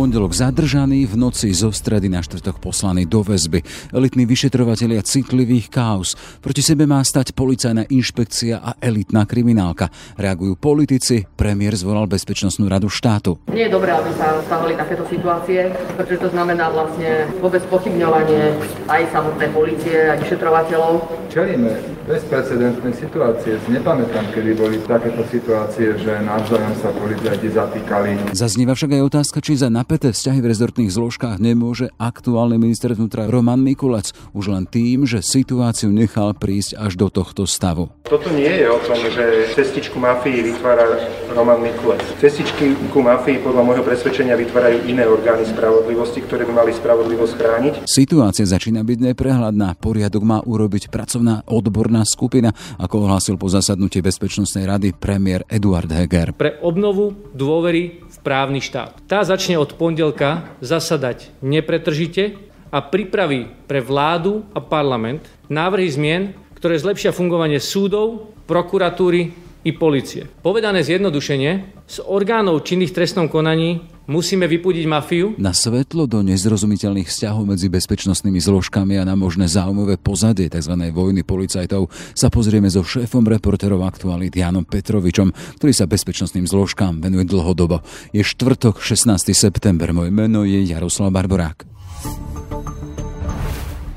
pondelok zadržaný, v noci zo stredy na štvrtok poslaný do väzby. Elitní vyšetrovatelia citlivých kaos. Proti sebe má stať policajná inšpekcia a elitná kriminálka. Reagujú politici, premiér zvolal Bezpečnostnú radu štátu. Nie je dobré, aby sa stávali takéto situácie, pretože to znamená vlastne vôbec pochybňovanie aj samotnej policie a vyšetrovateľov. Čelíme bezprecedentnej situácie. Nepamätám, kedy boli takéto situácie, že navzájom sa policajti zatýkali. Zaznieva však aj otázka, či za napäté vzťahy v rezortných zložkách nemôže aktuálny minister vnútra Roman Mikulec už len tým, že situáciu nechal prísť až do tohto stavu. Toto nie je o tom, že cestičku mafii vytvára Roman Mikulec. Cestičku mafii podľa môjho presvedčenia vytvárajú iné orgány spravodlivosti, ktoré by mali spravodlivosť chrániť. Situácia začína byť neprehľadná. Poriadok má urobiť pracovná odborná skupina, ako ohlásil po zasadnutí Bezpečnostnej rady premiér Eduard Heger. Pre obnovu dôvery právny štát. Tá začne od pondelka zasadať nepretržite a pripraví pre vládu a parlament návrhy zmien, ktoré zlepšia fungovanie súdov, prokuratúry i policie. Povedané zjednodušenie, z orgánov činných trestnom konaní musíme vypudiť mafiu. Na svetlo do nezrozumiteľných vzťahov medzi bezpečnostnými zložkami a na možné záujmové pozadie tzv. vojny policajtov sa pozrieme so šéfom reporterov aktualit Jánom Petrovičom, ktorý sa bezpečnostným zložkám venuje dlhodobo. Je štvrtok 16. september. Moje meno je Jaroslav Barborák.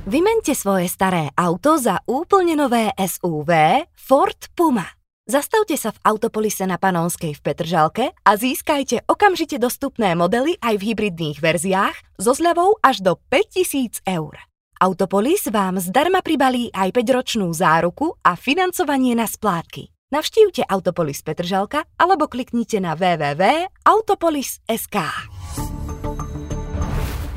Vymente svoje staré auto za úplne nové SUV Ford Puma. Zastavte sa v Autopolise na Panonskej v Petržalke a získajte okamžite dostupné modely aj v hybridných verziách so zľavou až do 5000 eur. Autopolis vám zdarma pribalí aj 5-ročnú záruku a financovanie na splátky. Navštívte Autopolis Petržalka alebo kliknite na www.autopolis.sk.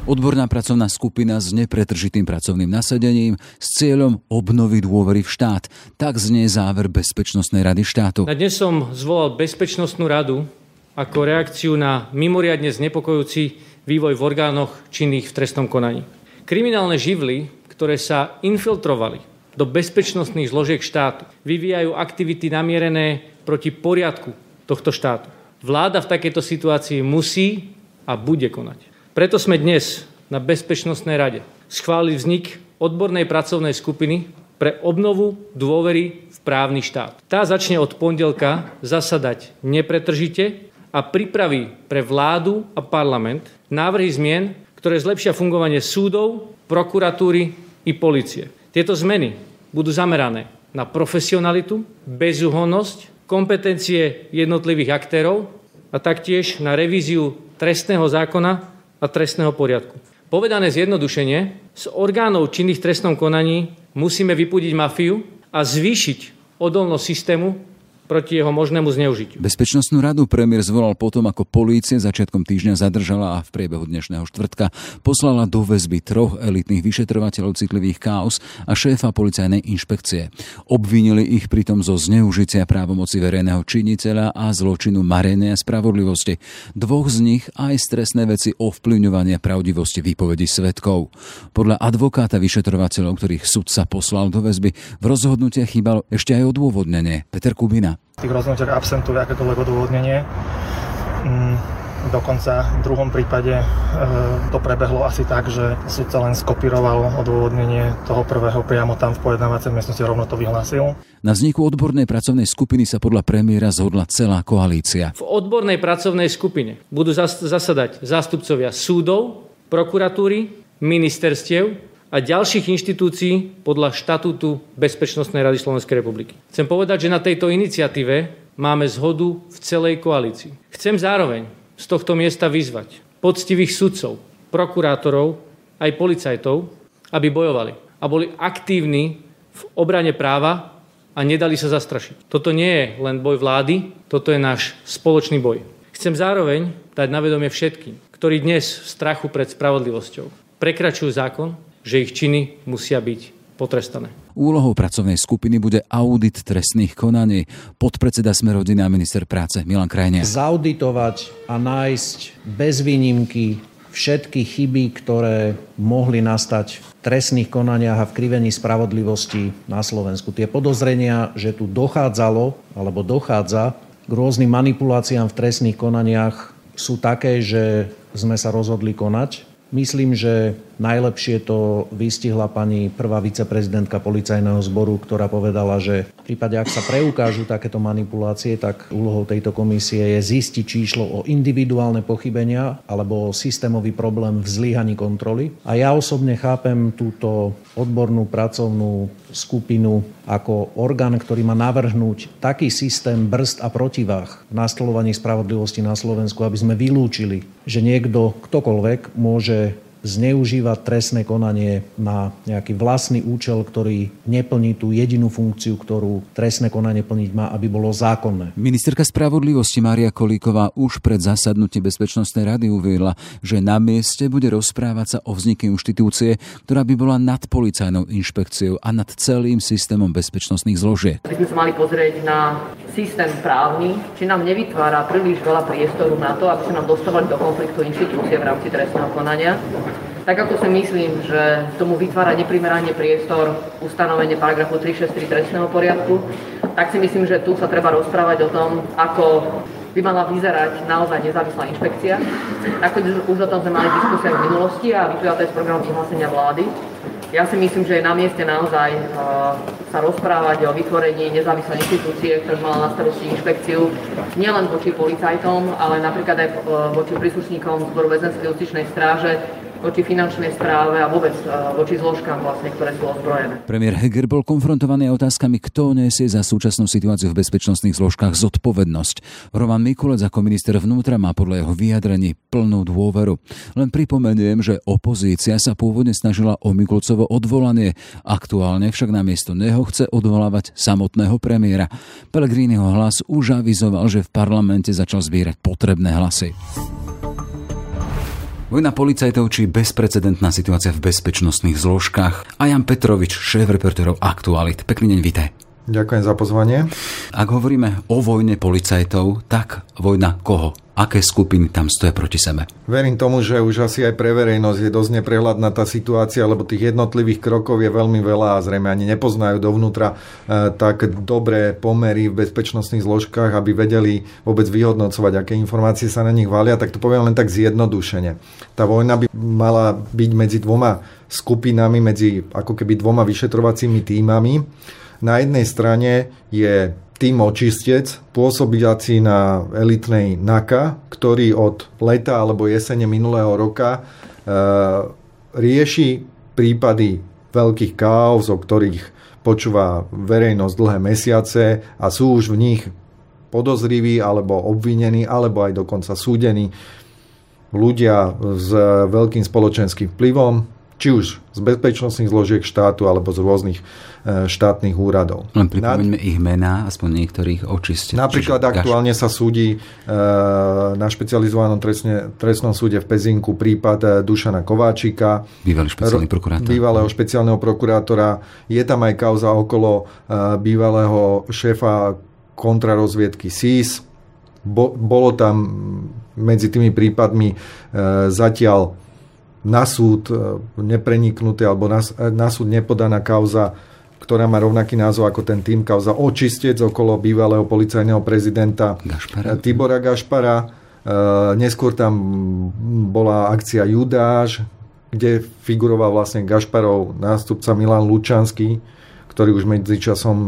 Odborná pracovná skupina s nepretržitým pracovným nasadením s cieľom obnovy dôvery v štát. Tak znie záver Bezpečnostnej rady štátu. Na dnes som zvolal Bezpečnostnú radu ako reakciu na mimoriadne znepokojúci vývoj v orgánoch činných v trestnom konaní. Kriminálne živly, ktoré sa infiltrovali do bezpečnostných zložiek štátu, vyvíjajú aktivity namierené proti poriadku tohto štátu. Vláda v takejto situácii musí a bude konať. Preto sme dnes na Bezpečnostnej rade schválili vznik odbornej pracovnej skupiny pre obnovu dôvery v právny štát. Tá začne od pondelka zasadať nepretržite a pripraví pre vládu a parlament návrhy zmien, ktoré zlepšia fungovanie súdov, prokuratúry i policie. Tieto zmeny budú zamerané na profesionalitu, bezúhonnosť, kompetencie jednotlivých aktérov a taktiež na revíziu trestného zákona a trestného poriadku. Povedané zjednodušenie, z orgánov činných trestnom konaní musíme vypudiť mafiu a zvýšiť odolnosť systému proti jeho možnému zneužitiu. Bezpečnostnú radu premiér zvolal potom, ako polícia začiatkom týždňa zadržala a v priebehu dnešného štvrtka poslala do väzby troch elitných vyšetrovateľov citlivých chaos a šéfa policajnej inšpekcie. Obvinili ich pritom zo zneužitia právomoci verejného činiteľa a zločinu marenia spravodlivosti. Dvoch z nich aj stresné veci ovplyvňovania pravdivosti výpovedí svetkov. Podľa advokáta vyšetrovateľov, ktorých sudca poslal do väzby, v rozhodnutia chýbalo ešte aj odôvodnenie. Peter Kubina. V tých rozhodnutiach absentuje akékoľvek odôvodnenie. Mm, dokonca v druhom prípade e, to prebehlo asi tak, že sudca len skopíroval odôvodnenie toho prvého priamo tam v pojednávacej miestnosti rovno to vyhlásil. Na vzniku odbornej pracovnej skupiny sa podľa premiéra zhodla celá koalícia. V odbornej pracovnej skupine budú zasadať zástupcovia súdov, prokuratúry, ministerstiev, a ďalších inštitúcií podľa štatútu Bezpečnostnej rady Slovenskej republiky. Chcem povedať, že na tejto iniciatíve máme zhodu v celej koalícii. Chcem zároveň z tohto miesta vyzvať poctivých sudcov, prokurátorov aj policajtov, aby bojovali a boli aktívni v obrane práva a nedali sa zastrašiť. Toto nie je len boj vlády, toto je náš spoločný boj. Chcem zároveň dať na vedomie všetkým, ktorí dnes v strachu pred spravodlivosťou prekračujú zákon, že ich činy musia byť potrestané. Úlohou pracovnej skupiny bude audit trestných konaní. Podpredseda Smerodina a minister práce Milan Krajne. Zauditovať a nájsť bez výnimky všetky chyby, ktoré mohli nastať v trestných konaniach a v krivení spravodlivosti na Slovensku. Tie podozrenia, že tu dochádzalo alebo dochádza k rôznym manipuláciám v trestných konaniach sú také, že sme sa rozhodli konať. Myslím, že najlepšie to vystihla pani prvá viceprezidentka policajného zboru, ktorá povedala, že v prípade, ak sa preukážu takéto manipulácie, tak úlohou tejto komisie je zistiť, či išlo o individuálne pochybenia alebo o systémový problém v zlyhaní kontroly. A ja osobne chápem túto odbornú pracovnú skupinu ako orgán, ktorý má navrhnúť taký systém brzd a protivách v nastolovaní spravodlivosti na Slovensku, aby sme vylúčili, že niekto, ktokoľvek, môže zneužívať trestné konanie na nejaký vlastný účel, ktorý neplní tú jedinú funkciu, ktorú trestné konanie plniť má, aby bolo zákonné. Ministerka spravodlivosti Mária Kolíková už pred zasadnutím Bezpečnostnej rady uviedla, že na mieste bude rozprávať sa o vzniku inštitúcie, ktorá by bola nad policajnou inšpekciou a nad celým systémom bezpečnostných zložiek. By sme sa mali pozrieť na systém právny, či nám nevytvára príliš veľa priestoru na to, aby sa nám dostávali do konfliktu inštitúcie v rámci trestného konania tak ako si myslím, že tomu vytvára neprimerane priestor ustanovenie paragrafu 363 trestného poriadku, tak si myslím, že tu sa treba rozprávať o tom, ako by mala vyzerať naozaj nezávislá inšpekcia. Ako už o tom sme mali diskusie v minulosti a vyplýva to z programu vyhlásenia vlády. Ja si myslím, že je na mieste naozaj uh, sa rozprávať o vytvorení nezávislej inštitúcie, ktorá mala na starosti inšpekciu nielen voči policajtom, ale napríklad aj uh, voči príslušníkom zboru väzenskej justičnej stráže, voči finančnej správe a vôbec voči zložkám, vlastne, ktoré sú ozbrojené. Premiér Heger bol konfrontovaný otázkami, kto nesie za súčasnú situáciu v bezpečnostných zložkách zodpovednosť. Roman Mikulec ako minister vnútra má podľa jeho vyjadrení plnú dôveru. Len pripomeniem, že opozícia sa pôvodne snažila o Mikulcovo odvolanie. Aktuálne však namiesto neho chce odvolávať samotného premiéra. Pellegriniho hlas už avizoval, že v parlamente začal zbierať potrebné hlasy. Vojna policajtov či bezprecedentná situácia v bezpečnostných zložkách. A Jan Petrovič, šéf reportérov Aktualit. Pekný deň, vítaj. Ďakujem za pozvanie. Ak hovoríme o vojne policajtov, tak vojna koho? Aké skupiny tam stoja proti sebe. Verím tomu, že už asi aj pre verejnosť je dosť neprehľadná tá situácia, lebo tých jednotlivých krokov je veľmi veľa a zrejme ani nepoznajú dovnútra e, tak dobré pomery v bezpečnostných zložkách, aby vedeli vôbec vyhodnocovať, aké informácie sa na nich valia, tak to poviem len tak zjednodušene. Tá vojna by mala byť medzi dvoma skupinami, medzi ako keby dvoma vyšetrovacími týmami. Na jednej strane je tým očistec, pôsobiaci na elitnej NAKA, ktorý od leta alebo jesene minulého roka e, rieši prípady veľkých káuz, o ktorých počúva verejnosť dlhé mesiace a sú už v nich podozriví alebo obvinení alebo aj dokonca súdení ľudia s veľkým spoločenským vplyvom, či už z bezpečnostných zložiek štátu alebo z rôznych e, štátnych úradov. Len pripomeňme ich mená, aspoň niektorých očistec. Napríklad Čiže aktuálne sa súdi e, na špecializovanom trestne, trestnom súde v Pezinku prípad e, Dušana Kováčika. Bývalý špeciálny prokurátor. Bývalého špeciálneho prokurátora. Je tam aj kauza okolo bývalého šéfa kontrarozviedky SIS. Bo, bolo tam medzi tými prípadmi zatiaľ na súd e, nepreniknuté alebo na, na súd nepodaná kauza, ktorá má rovnaký názov ako ten tým, kauza očistec okolo bývalého policajného prezidenta Gašpara. Tibora Gašpara. E, neskôr tam bola akcia Judáš, kde figuroval vlastne Gašparov nástupca Milan Lučanský, ktorý už medzičasom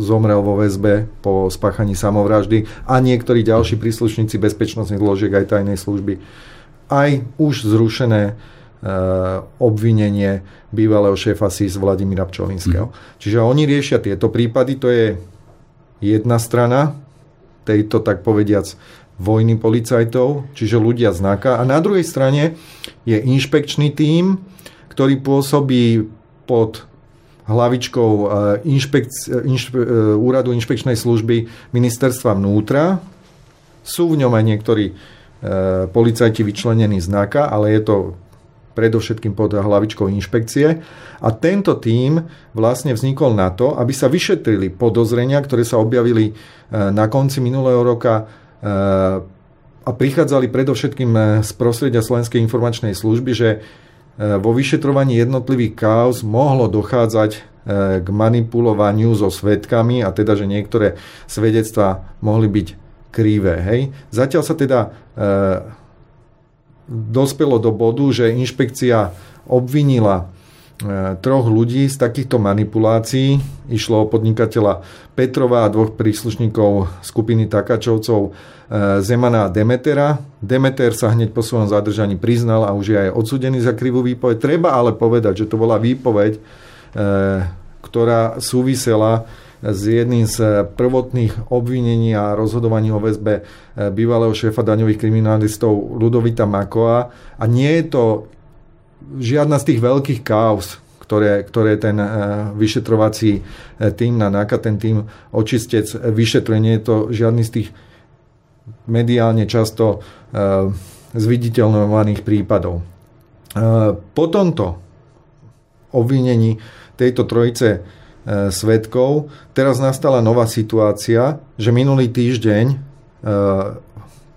zomrel vo väzbe po spáchaní samovraždy a niektorí ďalší príslušníci bezpečnostných zložiek aj tajnej služby aj už zrušené e, obvinenie bývalého šéfa SIS Vladimíra Pčolinského. Mm. Čiže oni riešia tieto prípady, to je jedna strana tejto, tak povediac, vojny policajtov, čiže ľudia znaka. A na druhej strane je inšpekčný tím, ktorý pôsobí pod hlavičkou e, inšpek- inšpe- úradu inšpekčnej služby ministerstva vnútra. Sú v ňom aj niektorí policajti vyčlenení znaka, ale je to predovšetkým pod hlavičkou inšpekcie. A tento tím vlastne vznikol na to, aby sa vyšetrili podozrenia, ktoré sa objavili e, na konci minulého roka e, a prichádzali predovšetkým z prostredia Slovenskej informačnej služby, že vo vyšetrovaní jednotlivých kauz mohlo dochádzať k manipulovaniu so svetkami a teda, že niektoré svedectvá mohli byť krivé. Hej. Zatiaľ sa teda e, dospelo do bodu, že inšpekcia obvinila E, troch ľudí z takýchto manipulácií. Išlo o podnikateľa Petrova a dvoch príslušníkov skupiny Takačovcov e, Zemana a Demetera. Demeter sa hneď po svojom zadržaní priznal a už je aj odsudený za krivú výpoveď. Treba ale povedať, že to bola výpoveď, ktorá súvisela s jedným z prvotných obvinení a rozhodovaní o väzbe bývalého šéfa daňových kriminalistov Ludovita Makoa. A nie je to žiadna z tých veľkých kaos, ktoré, ktoré ten uh, vyšetrovací tým na NAKA, ten tým očistec vyšetruje. Nie je to žiadny z tých mediálne často zviditeľnovaných prípadov. Po tomto obvinení tejto trojice svetkov teraz nastala nová situácia, že minulý týždeň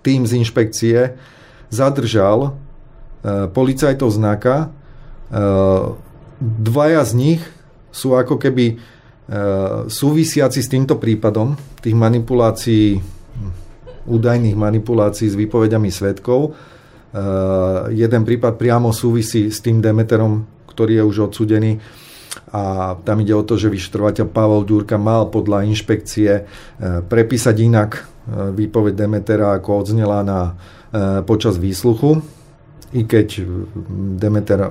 tým z inšpekcie zadržal Eh, policajtov znaka. Dvaja z nich sú ako keby súvisiaci s týmto prípadom tých manipulácií, údajných manipulácií s výpovediami svetkov. Jeden prípad priamo súvisí s tým Demeterom, ktorý je už odsudený a tam ide o to, že vyšetrovateľ Pavel Ďurka mal podľa inšpekcie prepísať inak výpoveď Demetera, ako odznela na, počas výsluchu. I keď Demeter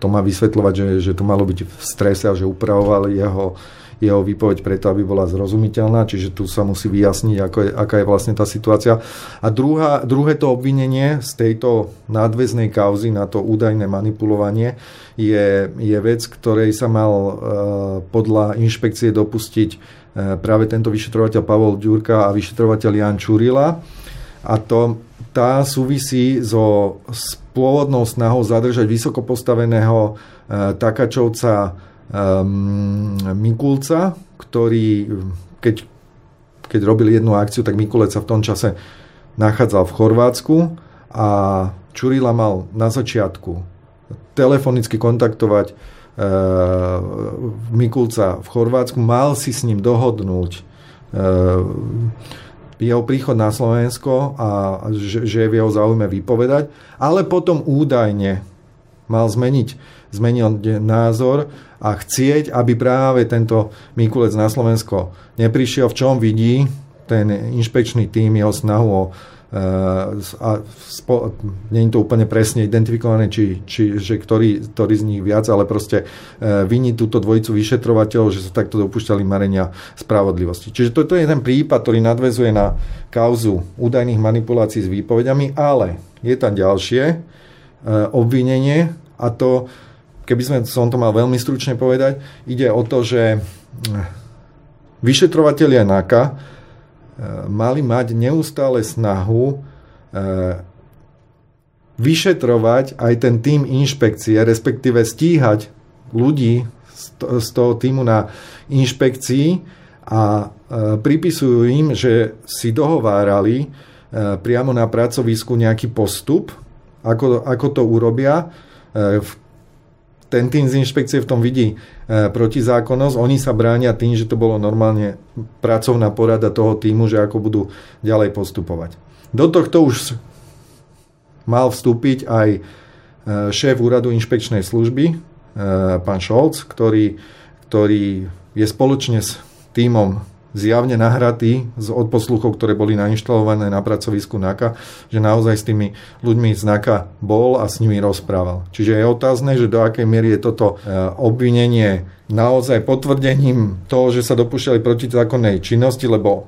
to má vysvetľovať, že, že to malo byť v strese a že upravoval jeho, jeho výpoveď preto, aby bola zrozumiteľná, čiže tu sa musí vyjasniť, ako je, aká je vlastne tá situácia. A druhá, druhé to obvinenie z tejto nadväznej kauzy na to údajné manipulovanie je, je vec, ktorej sa mal uh, podľa inšpekcie dopustiť uh, práve tento vyšetrovateľ Pavol Ďurka a vyšetrovateľ Jan Čurila. A to tá súvisí so s pôvodnou snahou zadržať vysoko postaveného e, Takačovca e, Mikulca, ktorý, keď, keď robil jednu akciu, tak Mikulec sa v tom čase nachádzal v Chorvátsku a Čurila mal na začiatku telefonicky kontaktovať e, Mikulca v Chorvátsku, mal si s ním dohodnúť e, jeho príchod na Slovensko a že, že je v jeho záujme vypovedať, ale potom údajne mal zmeniť, zmenil názor a chcieť, aby práve tento Mikulec na Slovensko neprišiel, v čom vidí ten inšpekčný tým jeho snahu o a spo, nie je to úplne presne identifikované, či, či, že ktorý, ktorý z nich viac, ale proste e, vyniť túto dvojicu vyšetrovateľov, že sa takto dopúšťali marenia spravodlivosti. Čiže toto je ten prípad, ktorý nadvezuje na kauzu údajných manipulácií s výpovediami, ale je tam ďalšie e, obvinenie a to, keby sme, som to mal veľmi stručne povedať, ide o to, že vyšetrovateľia NAKA mali mať neustále snahu eh, vyšetrovať aj ten tým inšpekcie, respektíve stíhať ľudí z toho týmu na inšpekcii a eh, pripisujú im, že si dohovárali eh, priamo na pracovisku nejaký postup, ako, ako to urobia. V ten tým z inšpekcie v tom vidí e, protizákonnosť. Oni sa bránia tým, že to bolo normálne pracovná porada toho týmu, že ako budú ďalej postupovať. Do tohto už mal vstúpiť aj e, šéf úradu inšpekčnej služby, e, pán Šolc, ktorý, ktorý je spoločne s týmom zjavne nahratý z odposluchov, ktoré boli nainštalované na pracovisku NAKA, že naozaj s tými ľuďmi z NAKA bol a s nimi rozprával. Čiže je otázne, že do akej miery je toto e, obvinenie naozaj potvrdením toho, že sa dopúšťali protizákonnej činnosti, lebo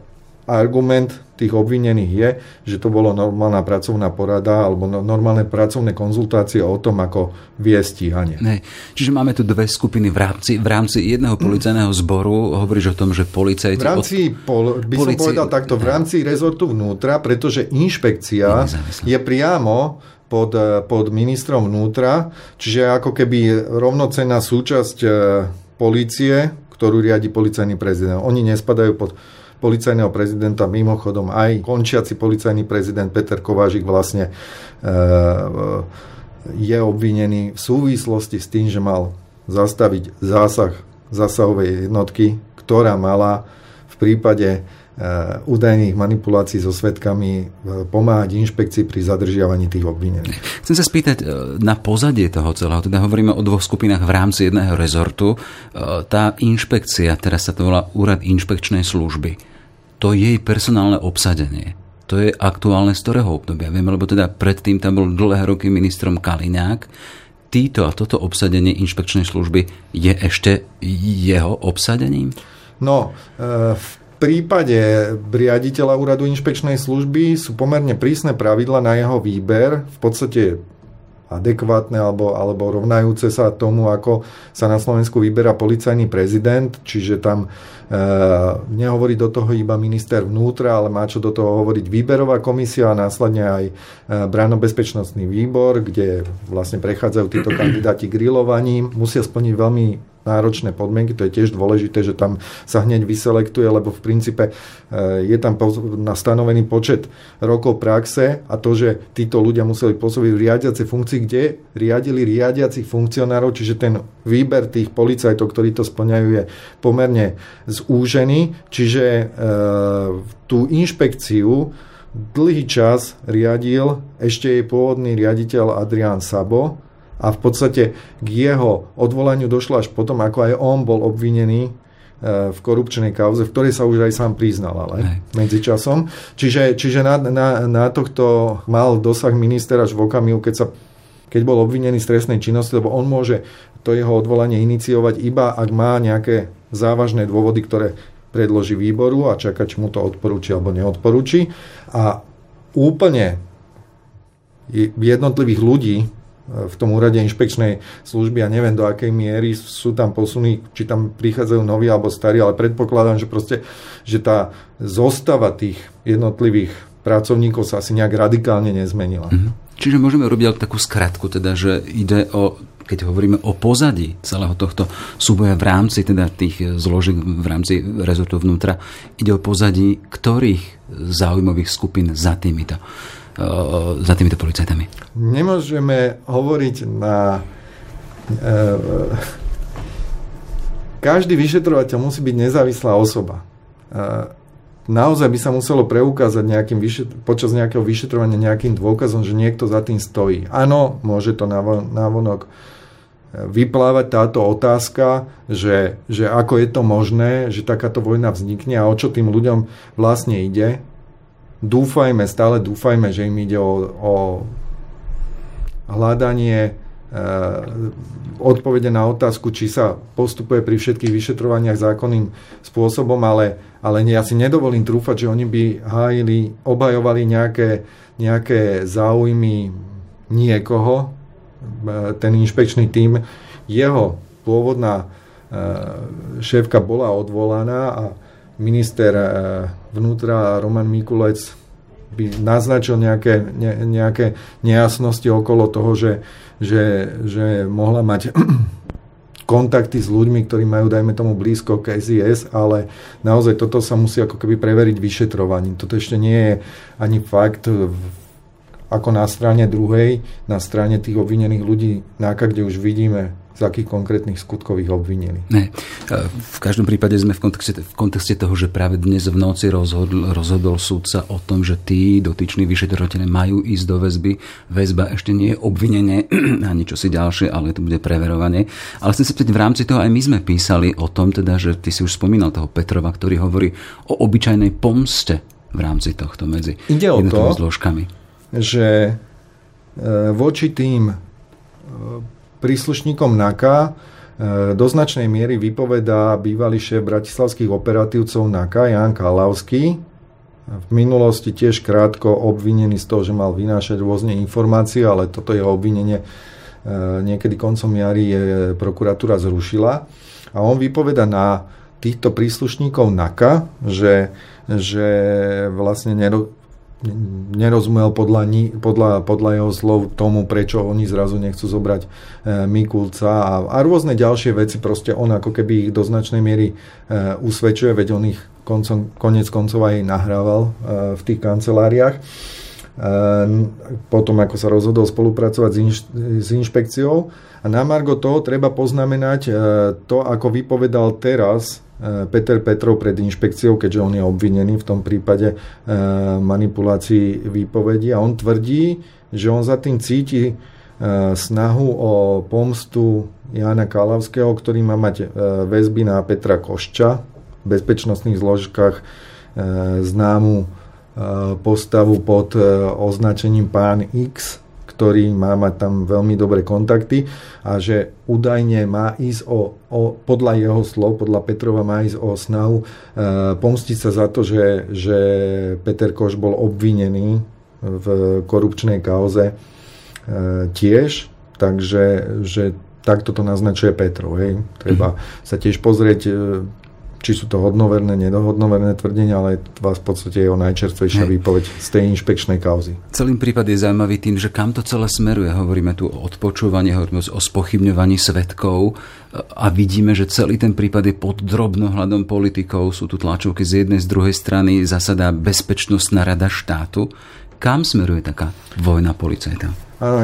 argument tých obvinených je, že to bolo normálna pracovná porada alebo no, normálne pracovné konzultácie o tom, ako vie stíhanie. Ne. Čiže máme tu dve skupiny v rámci, v rámci jedného policajného zboru. Hovoríš o tom, že policajti... V rámci, pol, by polici... som povedal takto, v rámci rezortu vnútra, pretože inšpekcia je priamo pod, pod ministrom vnútra, čiže ako keby rovnocenná súčasť e, policie, ktorú riadi policajný prezident. Oni nespadajú pod policajného prezidenta, mimochodom aj končiaci policajný prezident Peter Kovážik vlastne e, je obvinený v súvislosti s tým, že mal zastaviť zásah zásahovej jednotky, ktorá mala v prípade údajných manipulácií so svetkami pomáhať inšpekcii pri zadržiavaní tých obvinených. Chcem sa spýtať na pozadie toho celého, teda hovoríme o dvoch skupinách v rámci jedného rezortu. Tá inšpekcia, teraz sa to volá Úrad inšpekčnej služby, to jej personálne obsadenie to je aktuálne z ktorého obdobia. Vieme, lebo teda predtým tam bol dlhé roky ministrom Kaliňák. Títo a toto obsadenie inšpekčnej služby je ešte jeho obsadením? No, e, v prípade riaditeľa úradu inšpekčnej služby sú pomerne prísne pravidla na jeho výber. V podstate adekvátne alebo, alebo rovnajúce sa tomu, ako sa na Slovensku vyberá policajný prezident, čiže tam e, nehovorí do toho iba minister vnútra, ale má čo do toho hovoriť výberová komisia a následne aj e, bránobezpečnostný výbor, kde vlastne prechádzajú títo kandidáti grilovaním, musia splniť veľmi náročné podmienky, to je tiež dôležité, že tam sa hneď vyselektuje, lebo v princípe e, je tam nastanovený počet rokov praxe a to, že títo ľudia museli pôsobiť v riadiacej funkcii, kde riadili riadiacich funkcionárov, čiže ten výber tých policajtov, ktorí to splňajú, je pomerne zúžený, čiže e, tú inšpekciu dlhý čas riadil ešte jej pôvodný riaditeľ Adrián Sabo, a v podstate k jeho odvolaniu došlo až potom, ako aj on bol obvinený e, v korupčnej kauze, v ktorej sa už aj sám priznal, ale aj. medzičasom. Čiže, čiže na, na, na tohto mal dosah minister až v okamihu, keď sa keď bol obvinený z trestnej činnosti, lebo on môže to jeho odvolanie iniciovať iba, ak má nejaké závažné dôvody, ktoré predloží výboru a čaká, či mu to odporúči alebo neodporúči. A úplne jednotlivých ľudí, v tom úrade inšpekčnej služby a neviem do akej miery sú tam posuny, či tam prichádzajú noví alebo starí, ale predpokladám, že proste, že tá zostava tých jednotlivých pracovníkov sa asi nejak radikálne nezmenila. Mm-hmm. Čiže môžeme robiť takú skratku, teda, že ide o keď hovoríme o pozadí celého tohto súboja v rámci teda tých zložiek v rámci rezortu vnútra, ide o pozadí ktorých záujmových skupín za týmito za týmito policajtami? Nemôžeme hovoriť na... E, každý vyšetrovateľ musí byť nezávislá osoba. E, naozaj by sa muselo preukázať nejakým vyšet- počas nejakého vyšetrovania nejakým dôkazom, že niekto za tým stojí. Áno, môže to návonok vyplávať táto otázka, že, že ako je to možné, že takáto vojna vznikne a o čo tým ľuďom vlastne ide dúfajme, stále dúfajme, že im ide o, o hľadanie e, odpovede na otázku, či sa postupuje pri všetkých vyšetrovaniach zákonným spôsobom, ale, ale ja si nedovolím trúfať, že oni by hájili, obhajovali nejaké, nejaké záujmy niekoho, e, ten inšpekčný tím. Jeho pôvodná e, šéfka bola odvolaná a minister vnútra Roman Mikulec by naznačil nejaké, ne, nejaké nejasnosti okolo toho, že, že, že mohla mať kontakty s ľuďmi, ktorí majú, dajme tomu, blízko k SIS, ale naozaj toto sa musí ako keby preveriť vyšetrovaním. Toto ešte nie je ani fakt ako na strane druhej, na strane tých obvinených ľudí, náka, kde už vidíme z akých konkrétnych skutkov ich obvinili. Ne. V každom prípade sme v kontexte, v kontexte toho, že práve dnes v noci rozhodol, rozhodol súdca o tom, že tí dotyční vyšetrovateľe majú ísť do väzby. Väzba ešte nie je obvinenie ani čo si ďalšie, ale to bude preverovanie. Ale chcem sa pýtať, v rámci toho aj my sme písali o tom, teda, že ty si už spomínal toho Petrova, ktorý hovorí o obyčajnej pomste v rámci tohto medzi Ide o to, zložkami. Že e, voči tým e, príslušníkom NAKA e, do značnej miery vypovedá bývalý šéf bratislavských operatívcov NAKA Jan Kalavský, v minulosti tiež krátko obvinený z toho, že mal vynášať rôzne informácie, ale toto jeho obvinenie niekedy koncom jary je prokuratúra zrušila. A on vypoveda na týchto príslušníkov NAKA, že, že vlastne nerozumel podľa, podľa, podľa jeho slov tomu, prečo oni zrazu nechcú zobrať e, Mikulca a, a rôzne ďalšie veci. Proste on ako keby ich do značnej miery e, usvedčuje, veď on ich koncom, konec koncov aj nahrával e, v tých kanceláriách. potom ako sa rozhodol spolupracovať s, inš, s inšpekciou. A na Margo toho treba poznamenať to, ako vypovedal teraz Peter Petrov pred inšpekciou, keďže on je obvinený v tom prípade manipulácií výpovedí. A on tvrdí, že on za tým cíti snahu o pomstu Jana Kalavského, ktorý má mať väzby na Petra Košča v bezpečnostných zložkách známu postavu pod označením pán X, ktorý má mať tam veľmi dobré kontakty a že údajne má ísť o, o podľa jeho slov, podľa Petrova má ísť o snahu e, pomstiť sa za to, že, že Peter Koš bol obvinený v korupčnej kauze e, tiež, takže že takto to naznačuje Petrov. Hej. Treba mm-hmm. sa tiež pozrieť e, či sú to hodnoverné, nedohodnoverné tvrdenia, ale vás v podstate je o najčerstvejšia výpoveď z tej inšpekčnej kauzy. Celý prípad je zaujímavý tým, že kam to celé smeruje. Hovoríme tu o odpočúvaní, hovoríme o spochybňovaní svetkov a vidíme, že celý ten prípad je pod drobnohľadom politikov. Sú tu tlačovky z jednej, z druhej strany, zasadá bezpečnostná rada štátu. Kam smeruje taká vojna policajta?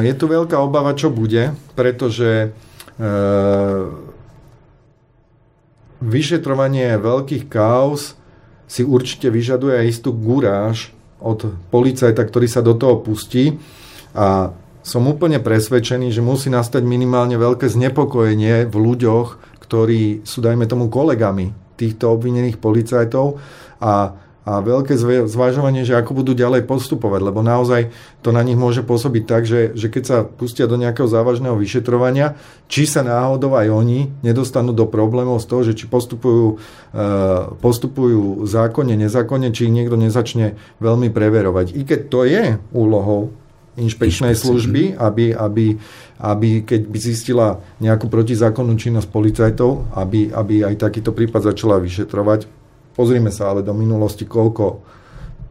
Je tu veľká obava, čo bude, pretože e- vyšetrovanie veľkých kaos si určite vyžaduje aj istú guráž od policajta, ktorý sa do toho pustí. A som úplne presvedčený, že musí nastať minimálne veľké znepokojenie v ľuďoch, ktorí sú, dajme tomu, kolegami týchto obvinených policajtov. A a veľké zvažovanie, že ako budú ďalej postupovať, lebo naozaj to na nich môže pôsobiť tak, že, že keď sa pustia do nejakého závažného vyšetrovania, či sa náhodou aj oni nedostanú do problémov z toho, že či postupujú, e, postupujú zákonne, nezákonne, či ich niekto nezačne veľmi preverovať. I keď to je úlohou inšpekčnej služby, aby, aby, aby keď by zistila nejakú protizákonnú činnosť policajtov, aby, aby aj takýto prípad začala vyšetrovať, Pozrime sa ale do minulosti, koľko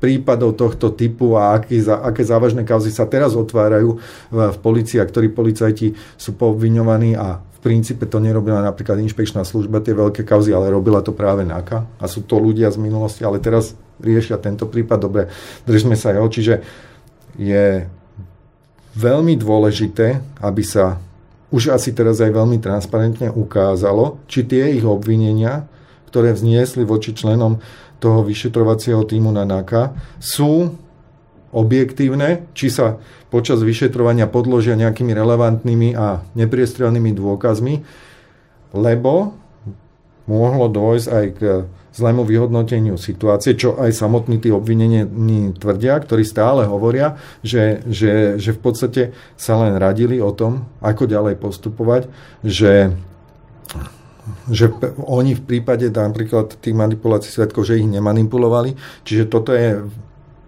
prípadov tohto typu a aký, aké závažné kauzy sa teraz otvárajú v, policii a ktorí policajti sú poobviňovaní a v princípe to nerobila napríklad inšpekčná služba, tie veľké kauzy, ale robila to práve NAKA. A sú to ľudia z minulosti, ale teraz riešia tento prípad, dobre, držme sa jeho, čiže je veľmi dôležité, aby sa už asi teraz aj veľmi transparentne ukázalo, či tie ich obvinenia ktoré vzniesli voči členom toho vyšetrovacieho týmu na NAKA, sú objektívne, či sa počas vyšetrovania podložia nejakými relevantnými a nepriestrelnými dôkazmi, lebo mohlo dôjsť aj k zlému vyhodnoteniu situácie, čo aj samotní tí obvinení tvrdia, ktorí stále hovoria, že, že, že v podstate sa len radili o tom, ako ďalej postupovať, že že oni v prípade napríklad tých manipulácií svetkov, že ich nemanipulovali. Čiže toto je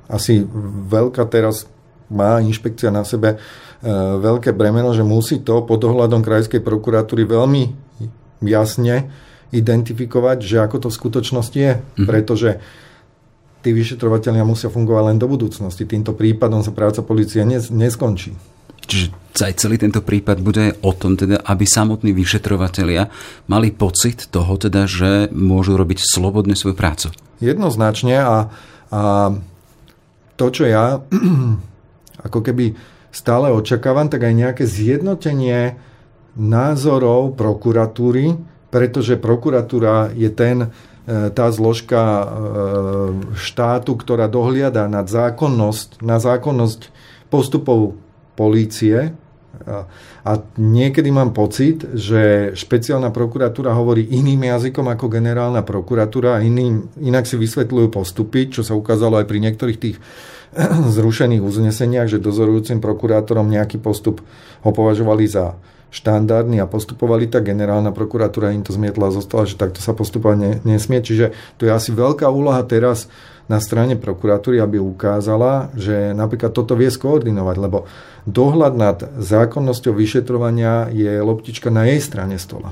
asi veľká teraz má inšpekcia na sebe e, veľké bremeno, že musí to pod ohľadom krajskej prokuratúry veľmi jasne identifikovať, že ako to v skutočnosti je. Mm-hmm. Pretože tí vyšetrovateľia musia fungovať len do budúcnosti. Týmto prípadom sa práca policie neskončí. Čiže aj celý tento prípad bude o tom, teda, aby samotní vyšetrovatelia mali pocit toho, teda, že môžu robiť slobodne svoju prácu. Jednoznačne a, a to, čo ja ako keby stále očakávam, tak aj nejaké zjednotenie názorov prokuratúry, pretože prokuratúra je ten, e, tá zložka e, štátu, ktorá dohliada nad zákonnosť, na zákonnosť postupov polície. A niekedy mám pocit, že špeciálna prokuratúra hovorí iným jazykom ako generálna prokuratúra a iným, inak si vysvetľujú postupy, čo sa ukázalo aj pri niektorých tých zrušených uzneseniach, že dozorujúcim prokurátorom nejaký postup ho považovali za štandardný a postupovali tak, generálna prokuratúra im to zmietla a zostala, že takto sa postupovať ne, nesmie. Čiže to je asi veľká úloha teraz na strane prokuratúry, aby ukázala, že napríklad toto vie skoordinovať, lebo dohľad nad zákonnosťou vyšetrovania je loptička na jej strane stola.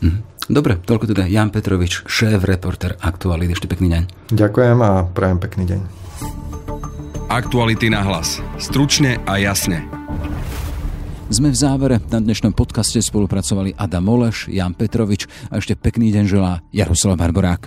Mhm. Dobre, toľko teda Jan Petrovič, šéf, reporter Aktuality. Ešte pekný deň. Ďakujem a prajem pekný deň. Aktuality na hlas. Stručne a jasne. Sme v závere. Na dnešnom podcaste spolupracovali Adam Moleš, Jan Petrovič a ešte pekný deň želá Jaroslav Barborák.